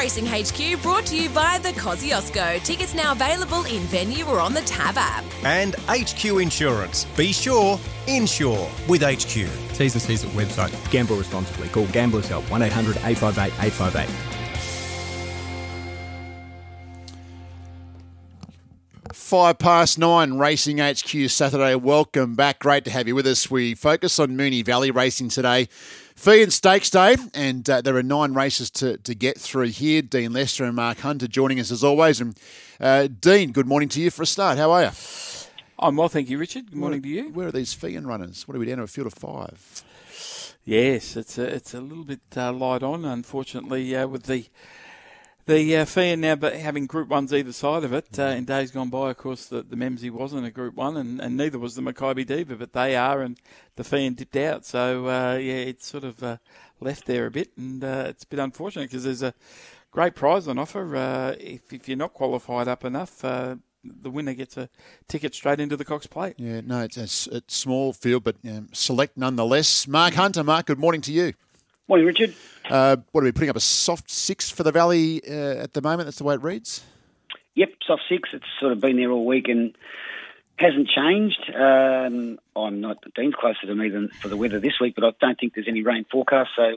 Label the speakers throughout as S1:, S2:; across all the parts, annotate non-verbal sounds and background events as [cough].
S1: Racing HQ brought to you by the Kosciuszko. Tickets now available in venue or on the Tab app.
S2: And HQ Insurance. Be sure, insure with HQ.
S3: T's and C's at website. Gamble responsibly. Call Gamblers Help 1 800 858 858.
S4: Five past nine, Racing HQ Saturday. Welcome back. Great to have you with us. We focus on Moonee Valley Racing today. Feehan Stakes Day, and uh, there are nine races to, to get through here. Dean Lester and Mark Hunter joining us as always. And uh, Dean, good morning to you for a start. How are you?
S5: I'm well, thank you, Richard. Good morning
S4: where,
S5: to you.
S4: Where are these Feehan runners? What are we down to a field of five?
S5: Yes, it's a, it's a little bit uh, light on, unfortunately, uh, with the the uh, now but having Group Ones either side of it. Uh, in days gone by, of course, the, the Memsie wasn't a Group One, and, and neither was the Makybe Diva, but they are, and the Feehan dipped out. So uh, yeah, it's sort of uh, left there a bit, and uh, it's a bit unfortunate because there's a great prize on offer. Uh, if if you're not qualified up enough. the winner gets a ticket straight into the Cox Plate.
S4: Yeah, no, it's a, it's small field, but um, select nonetheless. Mark Hunter, Mark, good morning to you.
S6: Morning, Richard.
S4: Uh, what are we putting up a soft six for the Valley uh, at the moment? That's the way it reads.
S6: Yep, soft six. It's sort of been there all week and hasn't changed. Um, I'm not Dean's closer to me than for the weather this week, but I don't think there's any rain forecast. So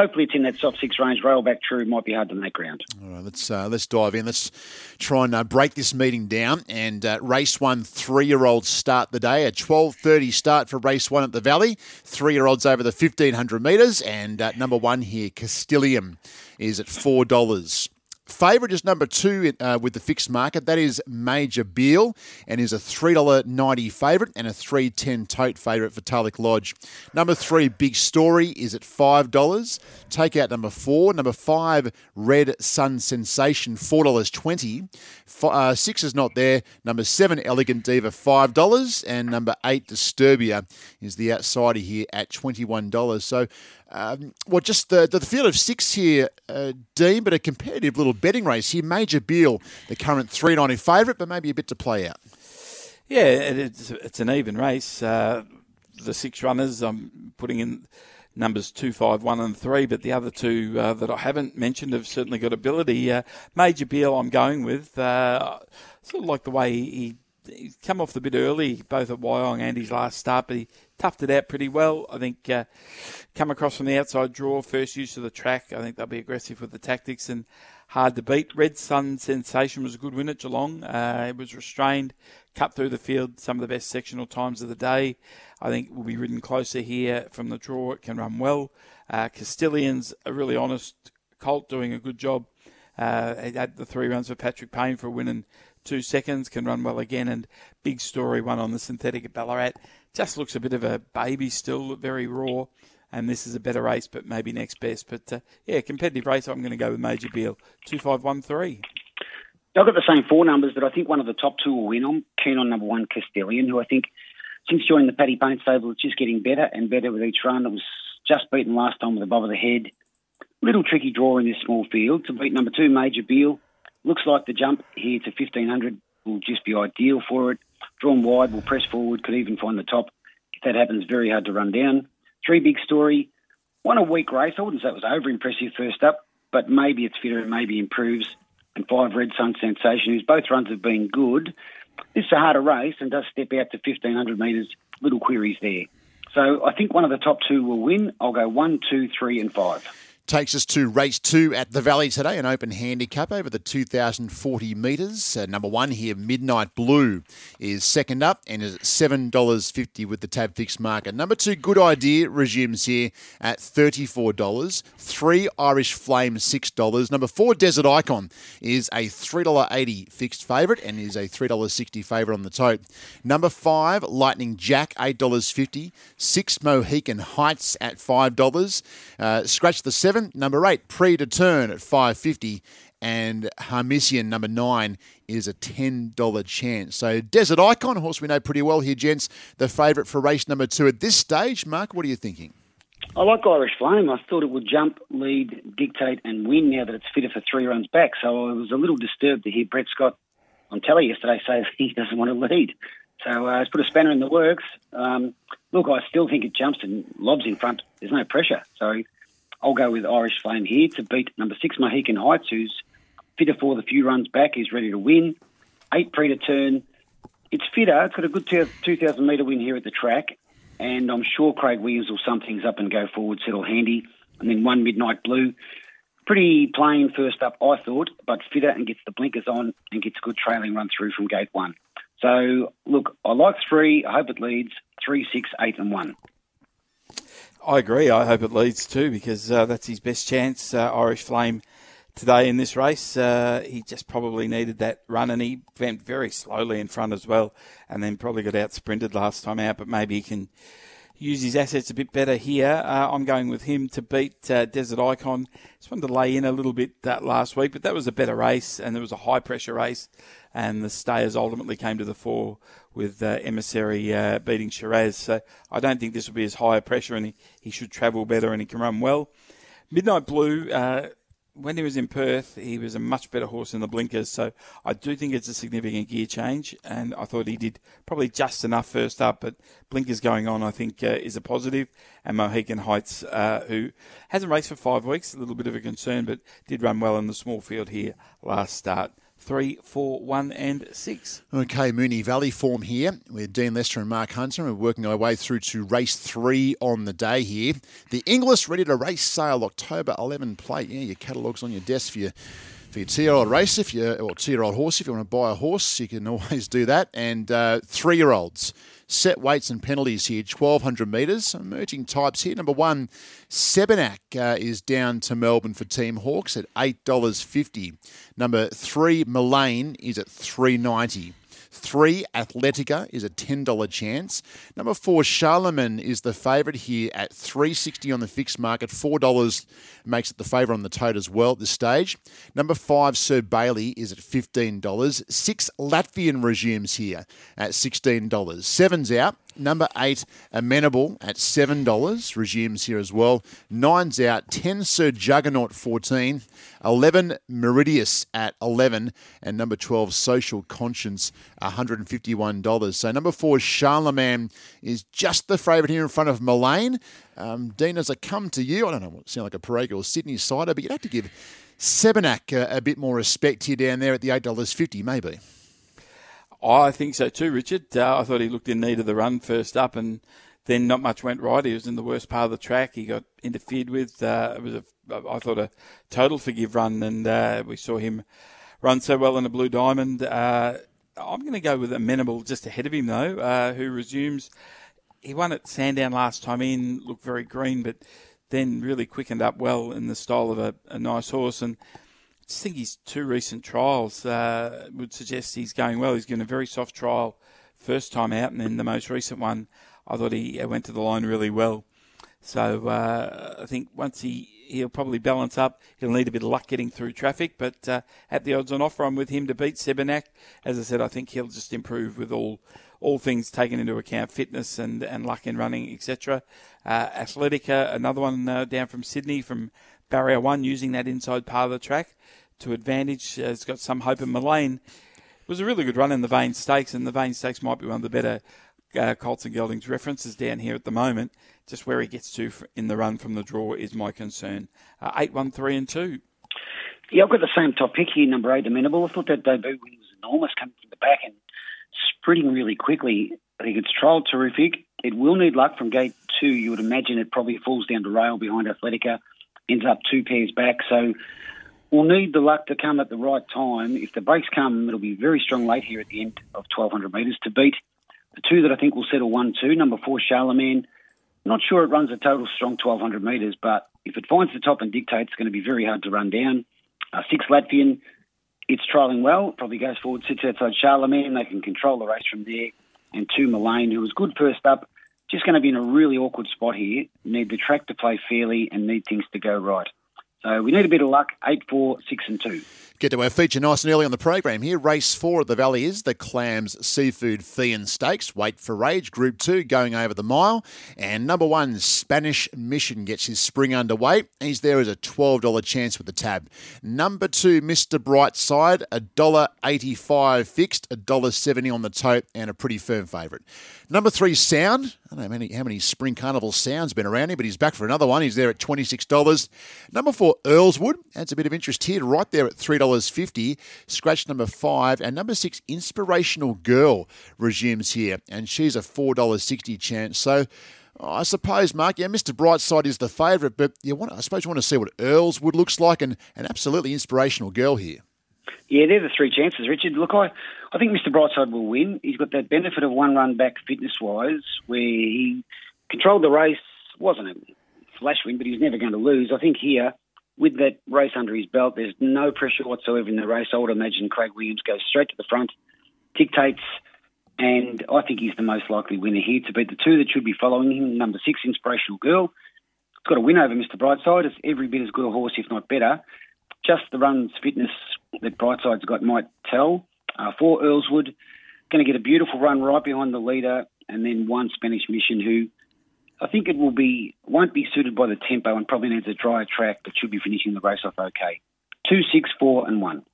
S6: hopefully it's in that soft six range. Rail back true might be hard to make ground.
S4: All right, let's uh, let's dive in. Let's try and uh, break this meeting down. And uh, race one, three year olds start the day. A twelve thirty start for race one at the Valley. Three year olds over the fifteen hundred metres. And uh, number one here, Castilian, is at four dollars. Favourite is number two uh, with the fixed market. That is Major Beale and is a $3.90 favourite and a three ten tote favourite for Tulloch Lodge. Number three, Big Story, is at $5. Take out number four. Number five, Red Sun Sensation, $4.20. F- uh, six is not there. Number seven, Elegant Diva, $5. And number eight, Disturbia, is the outsider here at $21. So um, well, just the, the field of six here, uh, Dean, but a competitive little betting race here. Major Beale, the current 390 favourite, but maybe a bit to play out.
S5: Yeah, it's, it's an even race. Uh, the six runners, I'm putting in numbers two, five, one, and three, but the other two uh, that I haven't mentioned have certainly got ability. Uh, Major Beale, I'm going with. Uh, sort of like the way he, he's come off the bit early, both at Wyong and his last start, but he toughed it out pretty well. I think uh, come across from the outside draw, first use of the track. I think they'll be aggressive with the tactics and hard to beat. Red Sun Sensation was a good win at Geelong. Uh, it was restrained, cut through the field, some of the best sectional times of the day. I think will be ridden closer here from the draw. It can run well. Uh, Castilian's a really honest colt doing a good job. Uh, had the three runs for Patrick Payne for a win in two seconds, can run well again, and big story one on the synthetic at Ballarat just looks a bit of a baby still, very raw. And this is a better race, but maybe next best. But uh, yeah, competitive race. I'm going to go with Major Beale, two five one three.
S6: I've got the same four numbers, but I think one of the top two will win. I'm keen on number one, Castilian, who I think since joining the Paddy Payne stable is just getting better and better with each run. It was just beaten last time with a bob of the head. Little tricky draw in this small field to beat number two, Major Beale. Looks like the jump here to 1500 will just be ideal for it drawn wide, will press forward, could even find the top. If that happens, very hard to run down. Three big story. Won a weak race. I wouldn't say it was over impressive first up, but maybe it's fitter and maybe improves. And five Red Sun Sensation, whose both runs have been good. This is a harder race and does step out to 1500 metres. Little queries there. So I think one of the top two will win. I'll go one, two, three, and five
S4: takes us to race two at the Valley today, an open handicap over the 2,040 metres. Uh, number one here, Midnight Blue, is second up and is $7.50 with the tab fixed market. Number two, Good Idea, resumes here at $34. Three, Irish Flame, $6. Number four, Desert Icon, is a $3.80 fixed favourite and is a $3.60 favourite on the tote. Number five, Lightning Jack, $8.50. Six, Mohican Heights at $5. Uh, scratch the seven seven. Number eight, Pre to Turn at five fifty, and Harmisian number nine is a ten dollar chance. So Desert Icon, horse we know pretty well here, gents. The favourite for race number two at this stage. Mark, what are you thinking?
S6: I like Irish Flame. I thought it would jump, lead, dictate, and win now that it's fitter for three runs back. So I was a little disturbed to hear Brett Scott on telly yesterday [laughs] say he doesn't want to lead. So uh, it's put a spanner in the works. Um, look, I still think it jumps and lobs in front. There's no pressure. So I'll go with Irish Flame here to beat number six Mohican Heights, who's fitter for the few runs back, He's ready to win. Eight pre to turn. It's fitter. It's got a good 2,000 metre win here at the track, and I'm sure Craig Williams will sum things up and go forward, settle handy. And then one Midnight Blue. Pretty plain first up, I thought, but fitter and gets the blinkers on and gets a good trailing run through from gate one. So, look, I like three. I hope it leads three, six, eight, and one.
S5: I agree. I hope it leads too because uh, that's his best chance. Uh, Irish Flame today in this race. Uh, he just probably needed that run, and he went very slowly in front as well, and then probably got out sprinted last time out. But maybe he can use his assets a bit better here. Uh, I'm going with him to beat uh, Desert Icon. Just wanted to lay in a little bit that last week, but that was a better race, and it was a high pressure race, and the stayers ultimately came to the fore with uh, Emissary uh, beating Shiraz. So I don't think this will be as high a pressure, and he, he should travel better, and he can run well. Midnight Blue uh, when he was in Perth, he was a much better horse in the blinkers. So I do think it's a significant gear change, and I thought he did probably just enough first up. But blinkers going on, I think, uh, is a positive. And Mohican Heights, uh, who hasn't raced for five weeks, a little bit of a concern, but did run well in the small field here last start three, four, one, and six.
S4: Okay, Moonee Valley form here with Dean Lester and Mark Hunter. We're working our way through to race three on the day here. The Inglis ready to race sale October 11 plate. Yeah, your catalogue's on your desk for your for your two-year-old race, if you or two-year-old horse, if you want to buy a horse, you can [laughs] always do that. And uh, three-year-olds, set weights and penalties here, 1200 metres. Emerging types here. Number one, Sebenak uh, is down to Melbourne for Team Hawkes at $8.50. Number three, Mullane is at 390 Three, Athletica is a $10 chance. Number four, Charlemagne is the favourite here at 360 on the fixed market. $4 makes it the favourite on the tote as well at this stage. Number five, Sir Bailey is at $15. Six, Latvian resumes here at $16. Seven's out. Number eight, Amenable at $7, resumes here as well. Nine's out. 10, Sir Juggernaut, 14. 11, Meridius at 11. And number 12, Social Conscience, $151. So number four, Charlemagne is just the favourite here in front of Mullane. Um, Dean, as I come to you, I don't know, sound like a Parega or Sydney cider, but you'd have to give Sebenak a, a bit more respect here down there at the $8.50, maybe.
S5: I think so too, Richard. Uh, I thought he looked in need of the run first up, and then not much went right. He was in the worst part of the track. He got interfered with. Uh, it was, a, I thought, a total forgive run, and uh, we saw him run so well in the Blue Diamond. Uh, I'm going to go with Amenable just ahead of him, though, uh, who resumes. He won at Sandown last time in, looked very green, but then really quickened up well in the style of a, a nice horse. And just think his two recent trials uh, would suggest he's going well. He's given a very soft trial first time out, and then the most recent one, I thought he went to the line really well. So uh, I think once he he'll probably balance up. He'll need a bit of luck getting through traffic, but uh, at the odds on offer, I'm with him to beat Sebenak. As I said, I think he'll just improve with all all things taken into account, fitness and, and luck in running, etc. Uh, Athletica, another one uh, down from Sydney from Barrier One, using that inside part of the track to advantage. Uh, it's got some hope in Mullane. It was a really good run in the Vain Stakes, and the Vain Stakes might be one of the better uh, Colts and Geldings references down here at the moment. Just where he gets to in the run from the draw is my concern. Uh, eight, one, three, and two.
S6: Yeah, I've got the same top pick here, number eight, Amenable. I thought that debut win was enormous coming from the back and sprinting really quickly. I think it's trialled terrific. It will need luck from gate two. You would imagine it probably falls down to rail behind Athletica, ends up two pairs back. So we'll need the luck to come at the right time. If the breaks come, it'll be very strong late here at the end of 1200 metres to beat the two that I think will settle 1 2. Number four, Charlemagne. Not sure it runs a total strong 1200 metres, but if it finds the top and dictates, it's going to be very hard to run down. Uh, six, Latvian. It's trialling well. Probably goes forward, sits outside Charlemagne. They can control the race from there. And two, Mullane, who was good first up. Just going to be in a really awkward spot here. Need the track to play fairly and need things to go right. So we need a bit of luck. Eight, four, six, and two.
S4: Get to our feature nice and early on the program here. Race four at the Valley is the Clams Seafood Feehan Stakes. Weight for Age, Group two, going over the mile. And number one, Spanish Mission gets his spring underway. He's there as a $12 chance with the tab. Number two, Mr. Brightside, $1.85 fixed, $1.70 on the tote, and a pretty firm favourite. Number three, Sound. I don't know how many, how many Spring Carnival Sounds been around here, but he's back for another one. He's there at $26. Number four, Earlswood. Adds a bit of interest here, right there at $3.50. Scratch number five. And number six, Inspirational Girl resumes here, and she's a $4.60 chance. So I suppose, Mark, yeah, Mr. Brightside is the favourite, but you want, I suppose you want to see what Earlswood looks like, and an absolutely inspirational girl here.
S6: Yeah, they're the three chances, Richard. Look, I, I think Mr. Brightside will win. He's got that benefit of one run back fitness wise, where he controlled the race. wasn't a flash win, but he was never going to lose. I think here, with that race under his belt, there's no pressure whatsoever in the race. I would imagine Craig Williams goes straight to the front, dictates, and I think he's the most likely winner here to beat the two that should be following him. Number six, Inspirational Girl. It's got a win over Mr. Brightside. It's every bit as good a horse, if not better. Just the run's fitness that Brightside's got might tell. Uh, for Earlswood, going to get a beautiful run right behind the leader, and then one Spanish Mission who I think it will be won't be suited by the tempo and probably needs a drier track, but should be finishing the race off okay. Two, six, four, and one.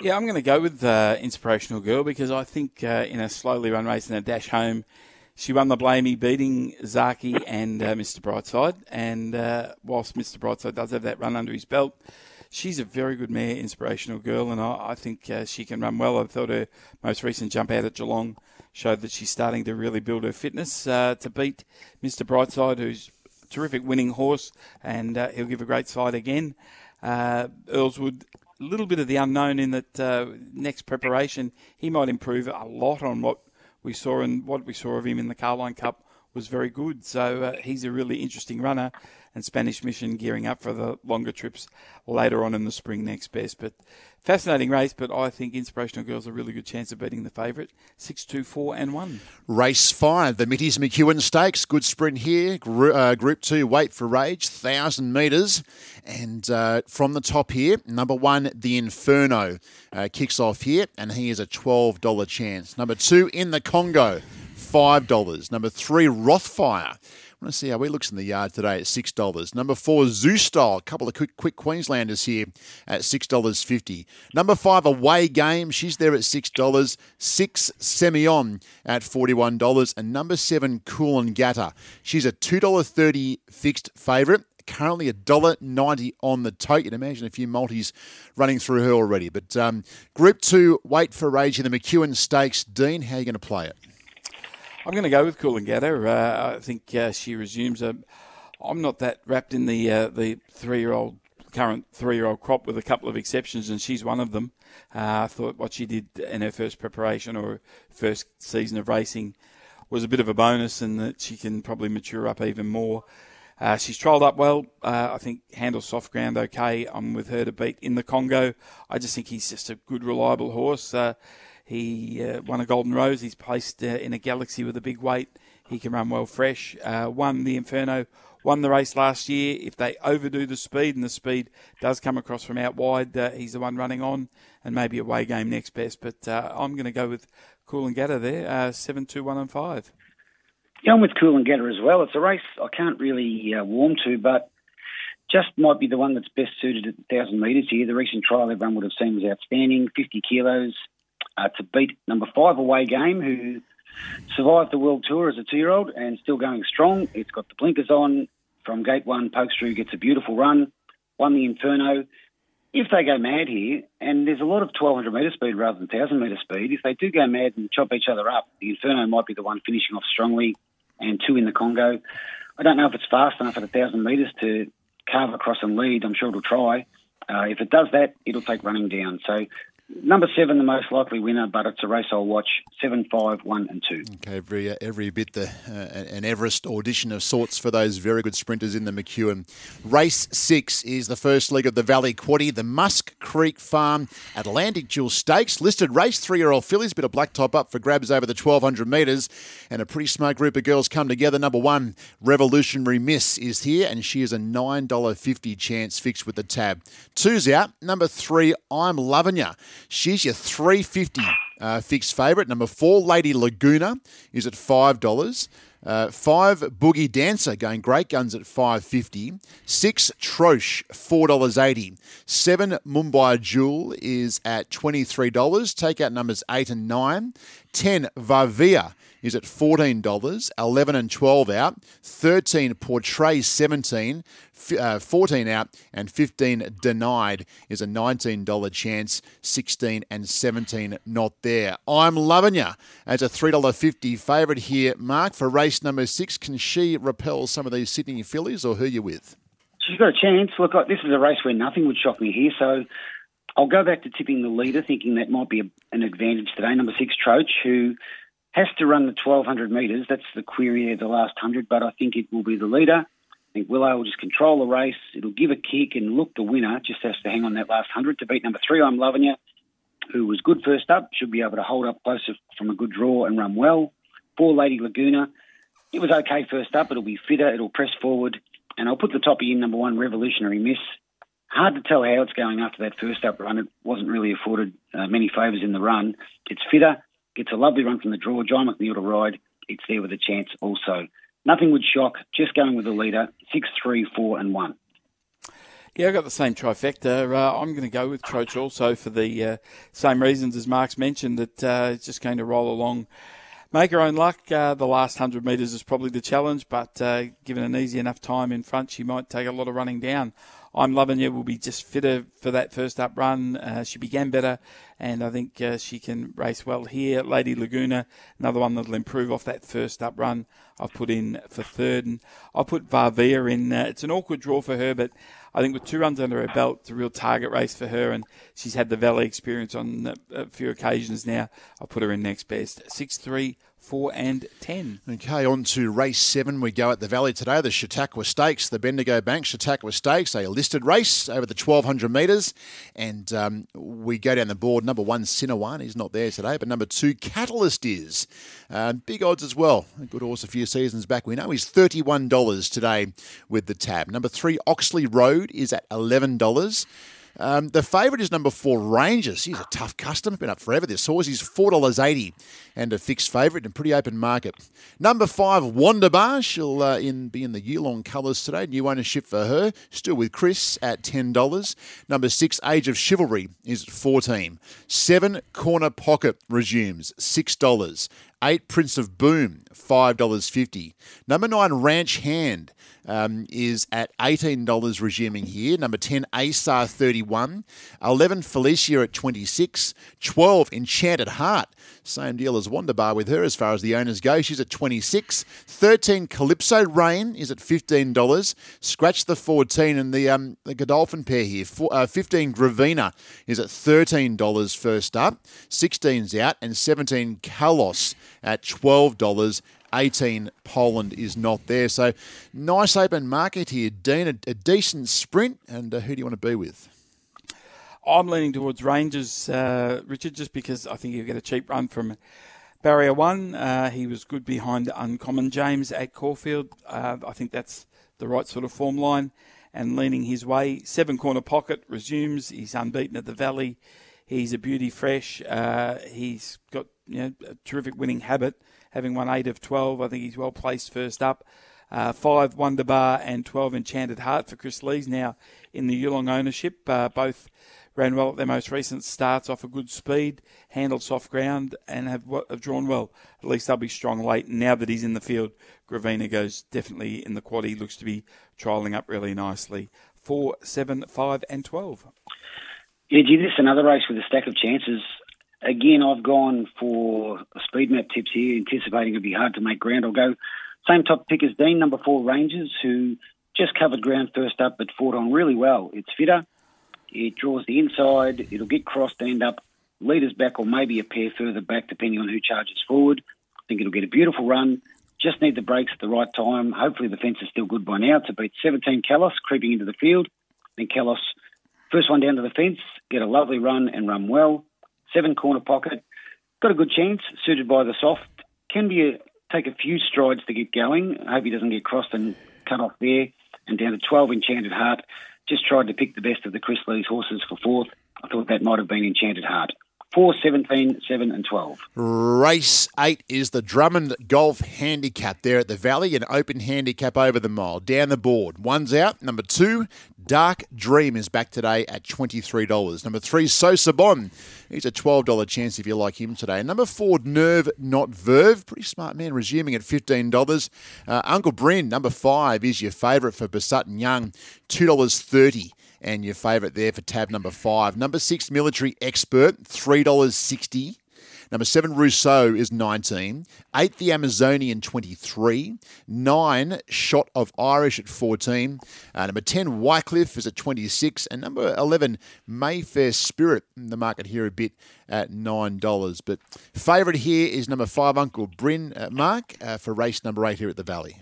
S5: Yeah, I'm going to go with uh, Inspirational Girl because I think uh, in a slowly run race and a dash home, she won the Blamey, beating Zaaki and uh, Mr. Brightside. And uh, whilst Mr. Brightside does have that run under his belt, she's a very good mare, inspirational girl, and I, I think uh, she can run well. I thought her most recent jump out at Geelong showed that she's starting to really build her fitness uh, to beat Mr. Brightside, who's a terrific winning horse, and uh, he'll give a great fight again. Uh, Earlswood, a little bit of the unknown in that uh, next preparation, he might improve a lot on what we saw and what we saw of him in the Carline Cup was very good. So uh, he's a really interesting runner and Spanish Mission gearing up for the longer trips later on in the spring next best. But fascinating race, but I think Inspirational Girl's a really good chance of beating the favourite. Six, two, four, and one.
S4: Race five, the Mitty's McEwen Stakes. Good sprint here. Group, uh, group two, Weight for Age, 1,000 metres. And uh, from the top here, number one, The Inferno, uh, kicks off here, and he is a $12 chance. Number two, In the Congo, $5. Number three, Rothfire. I want to see how he looks in the yard today at six dollars. Number four, Zoo Style. A couple of quick, quick Queenslanders here at six dollars fifty. Number five, Away Game. She's there at six dollars. Six Semi-On at forty one dollars, and number seven, Coolangatta. She's a two dollar thirty fixed favourite currently a dollar ninety on the tote. You'd imagine a few multis running through her already. But um, Group Two, weight for age in the McEwen Stakes. Dean, how are you going to play it?
S5: I'm going to go with Cool Coolangatta. Uh, I think uh, she resumes. I'm not that wrapped in the uh, the three year old current three year old crop with a couple of exceptions, and she's one of them. Uh, I thought what she did in her first preparation or first season of racing was a bit of a bonus, and that she can probably mature up even more. Uh, she's trialled up well. Uh, I think handles soft ground okay. I'm with her to beat in the Congo. I just think he's just a good, reliable horse. Uh, he uh, won a Golden Rose. He's placed uh, in a Galaxy with a big weight. He can run well fresh. Uh, won the Inferno, won the race last year. If they overdo the speed, and the speed does come across from out wide, uh, he's the one running on, and maybe away game next best. But uh, I'm going to go with Coolangatta there, uh, seven, two, one, and five.
S6: Yeah, I'm with Coolangatta as well. It's a race I can't really warm to, but just might be the one that's best suited at 1,000 metres here. The recent trial everyone would have seen was outstanding, 50 kilos uh, to beat number five away game, who survived the World Tour as a two-year-old and still going strong. It's got the blinkers on from gate one. Pokestrew gets a beautiful run, won the Inferno. If they go mad here, and there's a lot of 1200 metre speed rather than 1000 metre speed, if they do go mad and chop each other up, the Inferno might be the one finishing off strongly, and two in the Congo. I don't know if it's fast enough at 1000 metres to carve across and lead. I'm sure it'll try. Uh, if it does that, it'll take running down. So Number seven, the most likely winner, but it's a race I'll watch. Seven, five, one, and two.
S4: Okay, every uh, every bit the uh, an Everest audition of sorts for those very good sprinters in the McEwen. Race six is the first leg of the Valley Quaddy, the Musk Creek Farm Atlantic Jewel Stakes. Listed race, three-year-old fillies, bit of black top up for grabs over the 1200 metres, and a pretty smart group of girls come together. Number one, Revolutionary Miss is here, and she is a nine dollar fifty chance fixed with the tab. Two's out. Number three, I'm loving ya. She's your 350 uh, fixed favourite. Number four, Lady Laguna, is at $5. Uh, five Boogie Dancer going great guns at five fifty. Six Troche four dollars eighty. Seven Mumbai Jewel is at twenty three dollars. Take out numbers eight and nine. Ten Varvia is at $14, 11 and 12 out, 13 Portray 17, uh, 14 out, and 15 denied is a $19 chance, 16 and 17 not there. I'm loving you as a $3.50 favourite here, Mark, for race number six. Can she repel some of these Sydney fillies or who are you with?
S6: She's got a chance. Look, this is a race where nothing would shock me here, so I'll go back to tipping the leader, thinking that might be a, an advantage today. Number six, Troche, who has to run the 1200 metres. That's the query there, the last 100, but I think it will be the leader. I think Willow will just control the race. It'll give a kick and look the winner. Just has to hang on that last 100 to beat number three, I'm Loving You, who was good first up. Should be able to hold up closer from a good draw and run well. Four, Lady Laguna. It was okay first up. It'll be fitter. It'll press forward. And I'll put the toppy in number one, Revolutionary Miss. Hard to tell how it's going after that first up run. It wasn't really afforded uh, many favours in the run. It's fitter. Gets a lovely run from the draw. John McNeil to ride. It's there with a chance also. Nothing would shock. Just going with the leader. Six, three, four, and one.
S5: Yeah, I've got the same trifecta. Uh, I'm going to go with Troche also for the uh, same reasons as Mark's mentioned, that uh, it's just going to roll along. Make her own luck. Uh, the last 100 metres is probably the challenge, but uh, given an easy enough time in front, she might take a lot of running down. I'm Loving You will be just fitter for that first up run. Uh, she began better, and I think uh, she can race well here. Lady Laguna, another one that'll improve off that first up run. I've put in for third, and I put Varvia in. Uh, it's an awkward draw for her, but I think with two runs under her belt, it's a real target race for her, and she's had the Valley experience on uh, a few occasions now. I'll put her in next best. 6 3 four and ten.
S4: Okay, on to race seven. We go at the Valley today. The Chautauqua Stakes, the Bendigo Bank Chautauqua Stakes, a listed race over the twelve hundred metres, and um, we go down the board. Number one, Sinawan, he's not there today, but number two, Catalyst is uh, big odds as well. A good horse a few seasons back. We know he's thirty one dollars today with the tab. Number three, Oxley Road is at eleven dollars. Um, the favourite is number four, Rangers. He's a tough customer. Been up forever, this horse. He's $4.80 and a fixed favourite in a pretty open market. Number five, Wonderbar. She'll uh, in, be in the Yulong colours today. New ownership for her. Still with Chris at $10. Number six, Age of Chivalry is at 14 Seven, Corner Pocket resumes, $6. Eight, Prince of Boom, $5.50. Number nine, Ranch Hand um, is at $18 resuming here. Number 10, ASAR 31. 11, Felicia at 26. 12, Enchanted Heart. Same deal as Wonderbar with her as far as the owners go. She's at 26. 13, Calypso Rain is at $15. Scratch the 14 and the um, the Godolphin pair here. For, uh, 15, Gravina is at $13 first up. 16's out and 17, Kalos at $12. 18 Poland is not there. So nice open market here, Dean. A, a decent sprint. And uh, who do you want to be with?
S5: I'm leaning towards Rangers, uh, Richard, just because I think you'll get a cheap run from Barrier One. Uh, he was good behind Uncommon James at Caulfield. Uh, I think that's the right sort of form line. And leaning his way, seven corner pocket resumes. He's unbeaten at the Valley. He's a beauty fresh. Uh, he's got you know, a terrific winning habit having won eight of 12. I think he's well placed first up. Uh, five Wonder Bar and 12 Enchanted Heart for Chris Lees now in the Yulong ownership. Uh, both ran well at their most recent starts off a good speed, handled soft ground, and have, have drawn well. At least they'll be strong late. Now that he's in the field, Gravina goes definitely in the quad. He looks to be trialling up really nicely. Four, seven, five, and 12.
S6: Yeah, gee, this is another race with a stack of chances. Again, I've gone for speed map tips here, anticipating it'd be hard to make ground. I'll go same top pick as Dean, number four Rangers, who just covered ground first up but fought on really well. It's fitter. It draws the inside. It'll get crossed and end up leaders back or maybe a pair further back, depending on who charges forward. I think it'll get a beautiful run. Just need the brakes at the right time. Hopefully the fence is still good by now to beat 17 Kalos creeping into the field. Then Kalos, first one down to the fence, get a lovely run and run well. Seven corner pocket, got a good chance, suited by the soft. Can be a, take a few strides to get going. I hope he doesn't get crossed and cut off there. And down to 12 Enchanted Heart. Just tried to pick the best of the Chris Lee's horses for fourth. I thought that might have been Enchanted Heart. 4, 17, 7 and 12.
S4: Race 8 is the Drummond Golf Handicap there at the Valley, an open handicap over the mile. Down the board. One's out. Number 2, Dark Dream is back today at $23. Number 3, Sosa Bon. He's a $12 chance if you like him today. Number 4, Nerve Not Verve. Pretty smart man, resuming at $15. Uh, Uncle Bryn, number 5, is your favourite for Busuttin Young, $2.30 and your favourite there for tab number five. Number six, Military Expert, $3.60. Number seven, Rousseau is 19. Eight, the Amazonian, 23. Nine, Shot of Irish at 14. Uh, number 10, Wycliffe is at 26. And number 11, Mayfair Spirit, in the market here a bit at $9. But favourite here is number five, Uncle Bryn, uh, Mark, uh, for race number eight here at the Valley.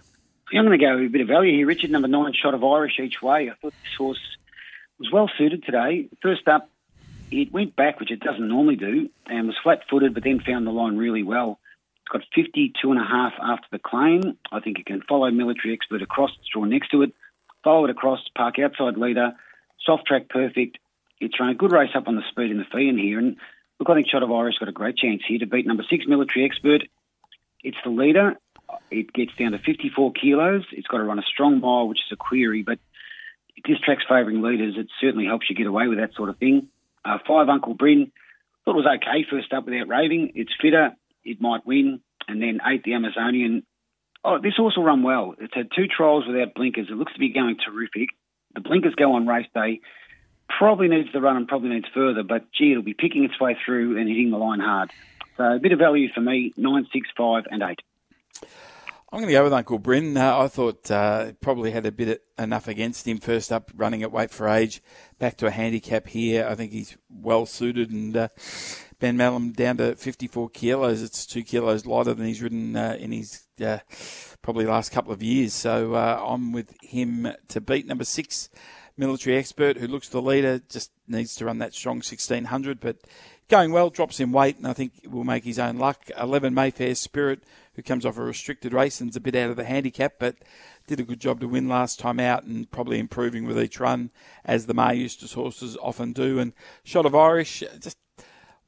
S6: I'm going to go a bit of value here, Richard. Number nine, Shot of Irish each way. I thought this horse was well suited today. First up, it went back, which it doesn't normally do, and was flat footed, but then found the line really well. It's got 52 and a half after the claim. I think it can follow military expert across, it's drawn next to it, follow it across, park outside leader, soft track perfect. It's run a good race up on the speed in the Feehan here. And look, I think Shot of Irish got a great chance here to beat number six military expert. It's the leader. It gets down to 54 kilos. It's got to run a strong mile, which is a query, but this track's favouring leaders. It certainly helps you get away with that sort of thing. Uh, five Uncle Bryn thought it was okay first up without raving. It's fitter. It might win. And then eight the Amazonian. Oh, this horse will run well. It's had two trials without blinkers. It looks to be going terrific. The blinkers go on race day. Probably needs the run and probably needs further, but gee, it'll be picking its way through and hitting the line hard. So a bit of value for me, nine, six, five, and eight.
S5: I'm going to go with Uncle Bryn. Uh, I thought uh, probably had a bit of, enough against him first up, running at weight for age. Back to a handicap here. I think he's well suited. And uh, Ben Melham down to 54 kilos. It's two kilos lighter than he's ridden uh, in his uh, probably last couple of years. So uh, I'm with him to beat number six, military expert, who looks the leader. Just needs to run that strong 1600, but going well. Drops in weight, and I think will make his own luck. 11 Mayfair Spirit who comes off a restricted race and's a bit out of the handicap, but did a good job to win last time out and probably improving with each run, as the Maher Eustace horses often do. And Shot of Irish, just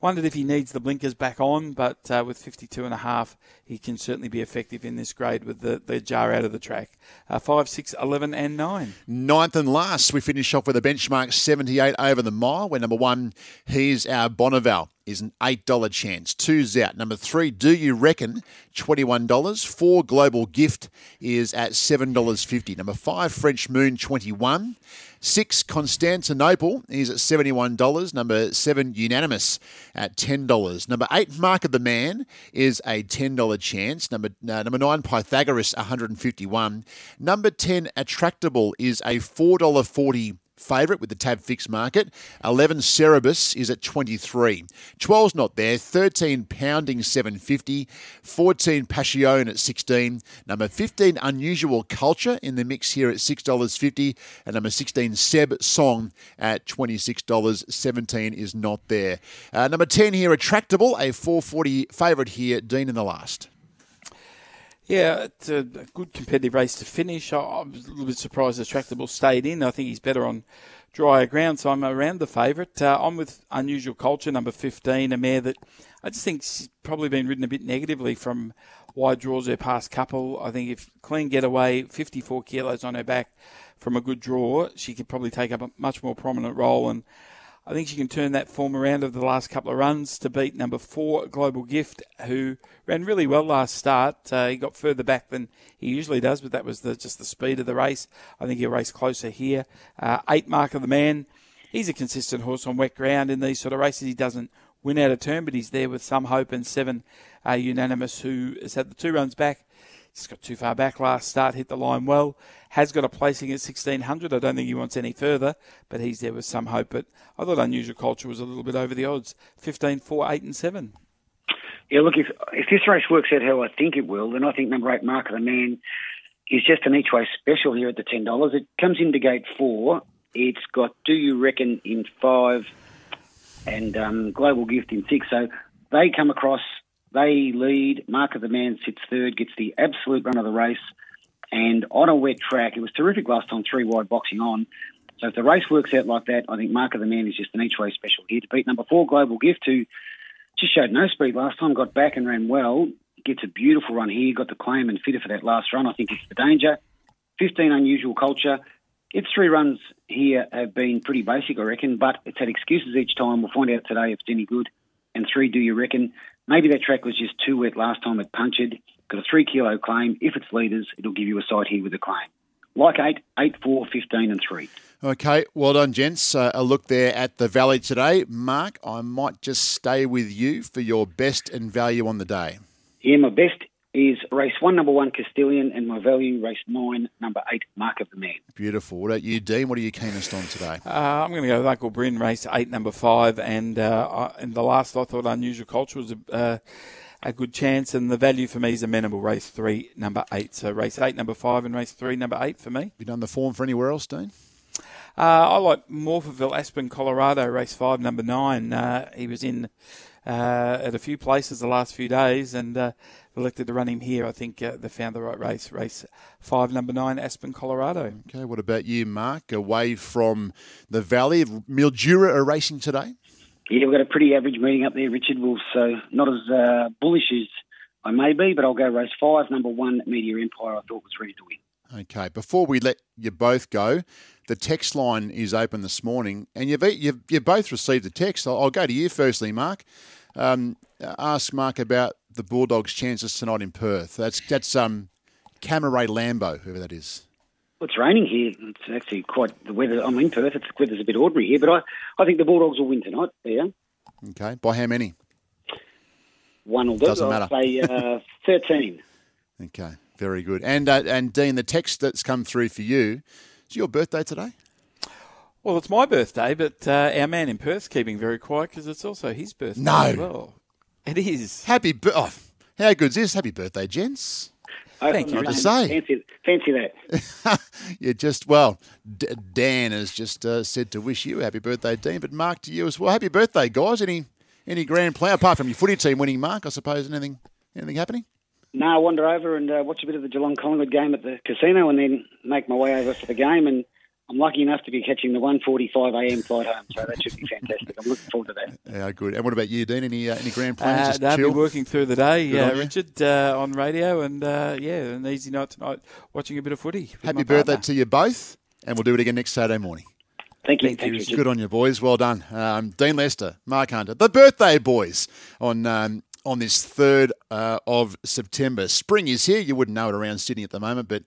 S5: Wondered if he needs the blinkers back on, but uh, with 52 and a half, he can certainly be effective in this grade with the, the jar out of the track. Uh, 5, 6, 11 and 9.
S4: Ninth and last, we finish off with a benchmark 78 over the mile, where number one, he's our Bonneval is an $8 chance. Two's out. Number three, Do You Reckon? $21. Four, Global Gift is at $7.50. Number five, French Moon, 21 Six, Constantinople is at $71. Number seven, Unanimous at $10. Number eight, Mark of the Man is a $10 chance. Number, uh, number nine, Pythagoras, 151 Number 10, Attractable is a $4.40 favourite with the tab fixed market. 11 Cerebus is at 23. 12's not there. 13 Pounding 750. 14 Passion at 16. Number 15 Unusual Culture in the mix here at $6.50. And number 16 Seb Song at $26. 17 is not there. Uh, number 10 here Attractable, a 440 favourite here. Dean in the last.
S5: Yeah, it's a good competitive race to finish. I was a little bit surprised Attractable stayed in. I think he's better on drier ground, so I'm around the favourite. Uh, I'm with Unusual Culture, number 15, a mare that I just think think's probably been ridden a bit negatively from wide draws her past couple. I think if clean getaway, 54 kilos on her back from a good draw, she could probably take up a much more prominent role and I think she can turn that form around of the last couple of runs to beat number four, Global Gift, who ran really well last start. Uh, he got further back than he usually does, but that was the, just the speed of the race. I think he'll race closer here. Uh, eight, Mark of the Man. He's a consistent horse on wet ground in these sort of races. He doesn't win out of turn, but he's there with some hope. And seven, uh, Unanimous, who has had the two runs back He's got too far back last start, hit the line well. Has got a placing at 1600. I don't think he wants any further, but he's there with some hope. But I thought Unusual Culture was a little bit over the odds 15, 4, 8, and 7.
S6: Yeah, look, if if this race works out how I think it will, then I think number eight, Mark of the Man, is just an each way special here at the ten dollars. It comes into gate four. It's got Do You Reckon in five, and um, Global Gift in six. So they come across, they lead. Mark of the Man sits third, gets the absolute run of the race, and on a wet track, it was terrific last time, three wide boxing on. So if the race works out like that, I think Mark of the Man is just an each way special here to beat number four, Global Gift, who just showed no speed last time, got back and ran well. Gets a beautiful run here, got the claim and fitter for that last run. I think it's the danger. 15 unusual culture. Its three runs here have been pretty basic, I reckon, but it's had excuses each time. We'll find out today if it's any good. And three, do you reckon? Maybe that track was just too wet last time it punctured. Got a three kilo claim. If it's leaders, it'll give you a sight here with a claim. Like eight, eight, four, 15 and three.
S4: Okay, well done, gents. Uh, a look there at the Valley today. Mark, I might just stay with you for your best and value on the day.
S6: Yeah, my best is race one, number one, Castilian, and my value, race nine, number eight, Mark of the Man.
S4: Beautiful. What about you, Dean? What are you keenest on today?
S5: Uh, I'm going to go with Uncle Bryn, race eight, number five, and uh, and the last I thought Unusual Culture was a, uh, a good chance, and the value for me is amenable, race three, number eight. So race eight, number five, and race three, number eight for me.
S4: You done the form for anywhere else, Dean?
S5: Uh, I like Morphettville, Aspen, Colorado, race five, number nine. Uh, he was in at a few places the last few days and uh, elected to run him here. I think uh, they found the right race. Race five, number nine, Aspen, Colorado.
S4: Okay, what about you, Mark? Away from the Valley, Mildura are racing today?
S6: Yeah, we've got a pretty average meeting up there, Richard. Wolf, so not as uh, bullish as I may be, but I'll go race five, number one, Media Empire. I thought was ready to win.
S4: Okay, before we let you both go, the text line is open this morning, and you've you've, you've both received the text. I'll, I'll go to you firstly, Mark. Um, ask Mark about the Bulldogs' chances tonight in Perth. That's that's um, Camaray Lambo, whoever that is.
S6: Well, it's raining here. It's actually quite the weather. I'm in Perth. It's the weather's a bit ordinary here, but I, I think the Bulldogs will win tonight. Yeah,
S4: Okay, by how many?
S6: one will do.
S4: Doesn't
S6: I'll
S4: matter.
S6: say uh, [laughs] thirteen.
S4: Okay, very good. And uh, and Dean, the text that's come through for you is your birthday today.
S5: Well, it's my birthday, but uh, our man in Perth's keeping very quiet because it's also his birthday
S4: No.
S5: as well. It is.
S4: Happy bir- oh, how good's this? Happy birthday, gents.
S5: Thank you,
S6: Oh,
S4: Richard. Say.
S6: Fancy, fancy that. [laughs]
S4: You just well, D- Dan has just uh, said to wish you a happy birthday, Dean. But Mark to you as well. Happy birthday, guys. Any any grand plan apart from your footy team winning, Mark? I suppose anything anything happening?
S6: No, I wander over and uh, watch a bit of the Geelong Collingwood game at the casino, and then make my way over for the game. And I'm lucky enough to be catching the 1:45 a.m. flight home, so that should be fantastic. I'm looking forward to that. [laughs]
S4: Yeah, good. And what about you, Dean? Any uh, any grand plans?
S5: Uh,
S4: just
S5: they'll be working through the day,
S4: Good
S5: uh. Richard, uh, on radio, and uh, yeah, an easy night tonight watching a bit of footy.
S4: Happy birthday
S5: partner.
S4: to you both, and we'll do it again next Saturday morning.
S6: Thank you.
S5: Thank you, Richard.
S6: Richard.
S4: Good on you, boys. Well done. Um, Dean Lester, Mark Hunter, the birthday boys on um, on this third uh, of September. Spring is here. You wouldn't know it around Sydney at the moment, but